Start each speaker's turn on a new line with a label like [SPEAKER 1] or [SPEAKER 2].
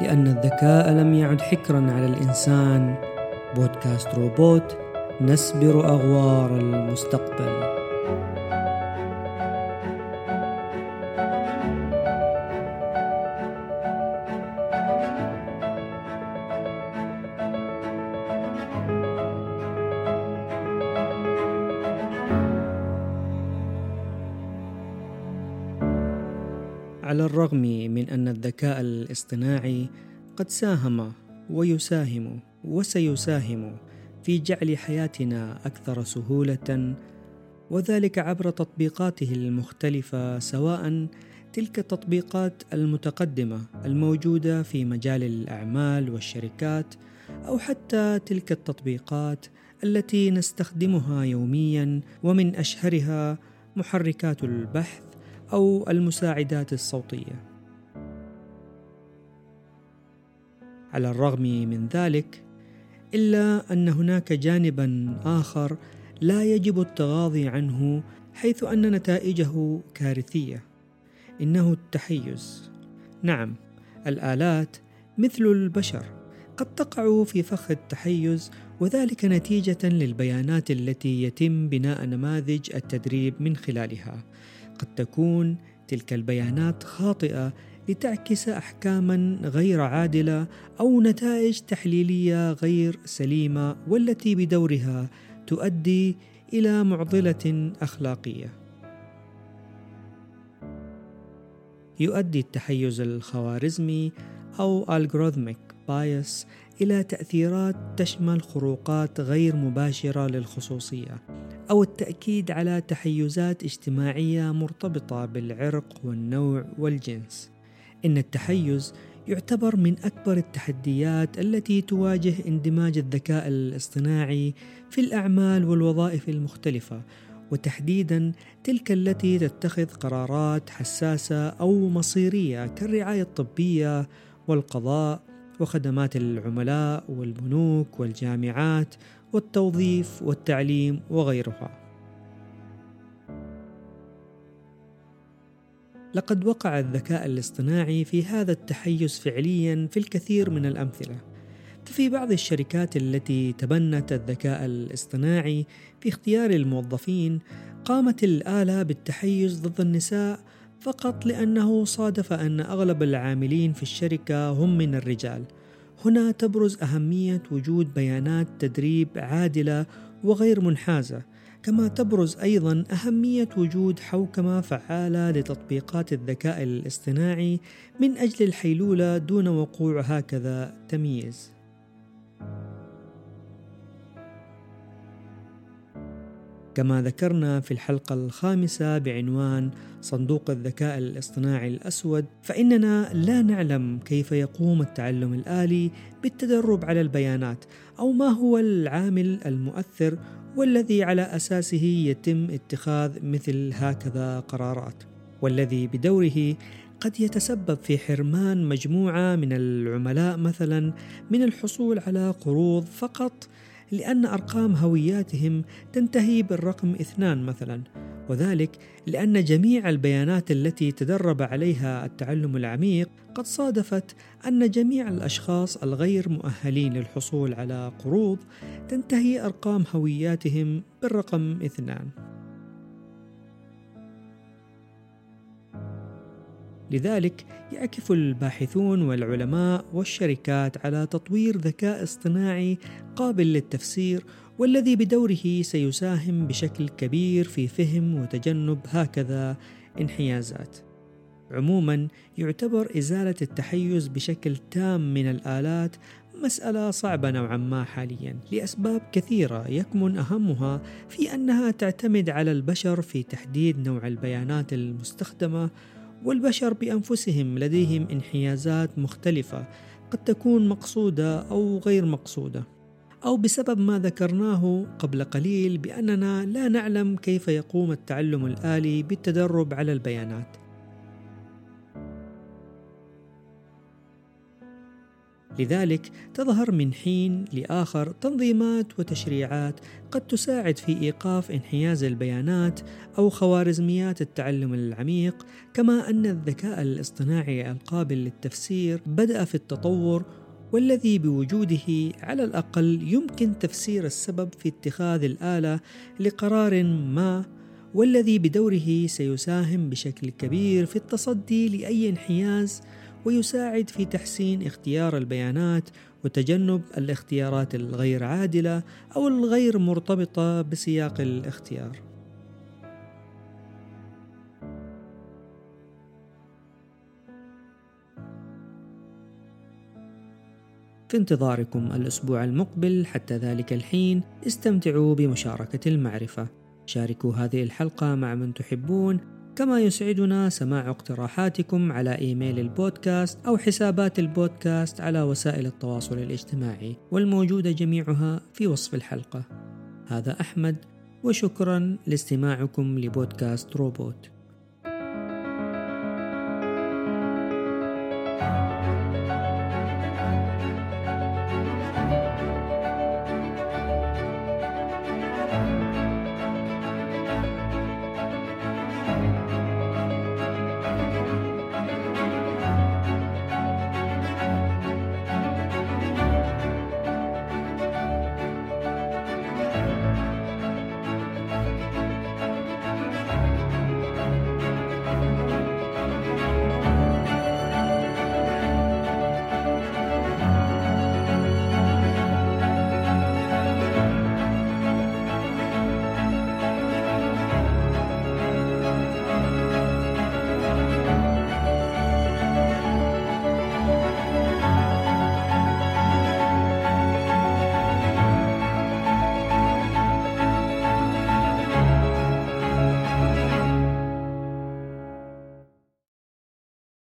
[SPEAKER 1] لأن الذكاء لم يعد حكرا على الإنسان. بودكاست روبوت نسبر أغوار المستقبل. على الرغم من أن الذكاء الاصطناعي قد ساهم ويساهم وسيساهم في جعل حياتنا أكثر سهولة وذلك عبر تطبيقاته المختلفة سواء تلك التطبيقات المتقدمة الموجودة في مجال الأعمال والشركات أو حتى تلك التطبيقات التي نستخدمها يوميا ومن أشهرها محركات البحث أو المساعدات الصوتية. على الرغم من ذلك، إلا أن هناك جانبا آخر لا يجب التغاضي عنه حيث أن نتائجه كارثية. إنه التحيز. نعم، الآلات مثل البشر قد تقع في فخ التحيز وذلك نتيجة للبيانات التي يتم بناء نماذج التدريب من خلالها قد تكون تلك البيانات خاطئة لتعكس أحكاما غير عادلة أو نتائج تحليلية غير سليمة والتي بدورها تؤدي إلى معضلة أخلاقية. يؤدي التحيز الخوارزمي أو algorithmic bias إلى تأثيرات تشمل خروقات غير مباشرة للخصوصية. أو التأكيد على تحيزات اجتماعية مرتبطة بالعرق والنوع والجنس. إن التحيز يعتبر من أكبر التحديات التي تواجه اندماج الذكاء الاصطناعي في الأعمال والوظائف المختلفة وتحديدا تلك التي تتخذ قرارات حساسة أو مصيرية كالرعاية الطبية والقضاء وخدمات العملاء والبنوك والجامعات والتوظيف والتعليم وغيرها. لقد وقع الذكاء الاصطناعي في هذا التحيز فعليا في الكثير من الأمثلة. ففي بعض الشركات التي تبنت الذكاء الاصطناعي في اختيار الموظفين قامت الآلة بالتحيز ضد النساء فقط لأنه صادف أن أغلب العاملين في الشركة هم من الرجال. هنا تبرز أهمية وجود بيانات تدريب عادلة وغير منحازة كما تبرز أيضا أهمية وجود حوكمة فعالة لتطبيقات الذكاء الاصطناعي من أجل الحيلولة دون وقوع هكذا تمييز. كما ذكرنا في الحلقة الخامسة بعنوان صندوق الذكاء الاصطناعي الأسود فإننا لا نعلم كيف يقوم التعلم الآلي بالتدرب على البيانات أو ما هو العامل المؤثر والذي على أساسه يتم اتخاذ مثل هكذا قرارات. والذي بدوره قد يتسبب في حرمان مجموعة من العملاء مثلا من الحصول على قروض فقط لأن أرقام هوياتهم تنتهي بالرقم اثنان مثلا وذلك لأن جميع البيانات التي تدرب عليها التعلم العميق قد صادفت أن جميع الأشخاص الغير مؤهلين للحصول على قروض تنتهي أرقام هوياتهم بالرقم اثنان. لذلك يعكف الباحثون والعلماء والشركات على تطوير ذكاء اصطناعي قابل للتفسير والذي بدوره سيساهم بشكل كبير في فهم وتجنب هكذا انحيازات. عموما يعتبر إزالة التحيز بشكل تام من الآلات مسألة صعبة نوعا ما حاليا لأسباب كثيرة يكمن أهمها في أنها تعتمد على البشر في تحديد نوع البيانات المستخدمة والبشر بأنفسهم لديهم انحيازات مختلفة قد تكون مقصودة أو غير مقصودة. أو بسبب ما ذكرناه قبل قليل بأننا لا نعلم كيف يقوم التعلم الآلي بالتدرب على البيانات. لذلك تظهر من حين لآخر تنظيمات وتشريعات قد تساعد في إيقاف انحياز البيانات أو خوارزميات التعلم العميق كما أن الذكاء الاصطناعي القابل للتفسير بدأ في التطور والذي بوجوده على الأقل يمكن تفسير السبب في اتخاذ الآلة لقرار ما والذي بدوره سيساهم بشكل كبير في التصدي لأي انحياز ويساعد في تحسين اختيار البيانات وتجنب الاختيارات الغير عادلة أو الغير مرتبطة بسياق الاختيار. في انتظاركم الأسبوع المقبل حتى ذلك الحين استمتعوا بمشاركة المعرفة. شاركوا هذه الحلقة مع من تحبون كما يسعدنا سماع اقتراحاتكم على إيميل البودكاست أو حسابات البودكاست على وسائل التواصل الاجتماعي والموجوده جميعها في وصف الحلقة. هذا أحمد وشكرا لاستماعكم لبودكاست روبوت.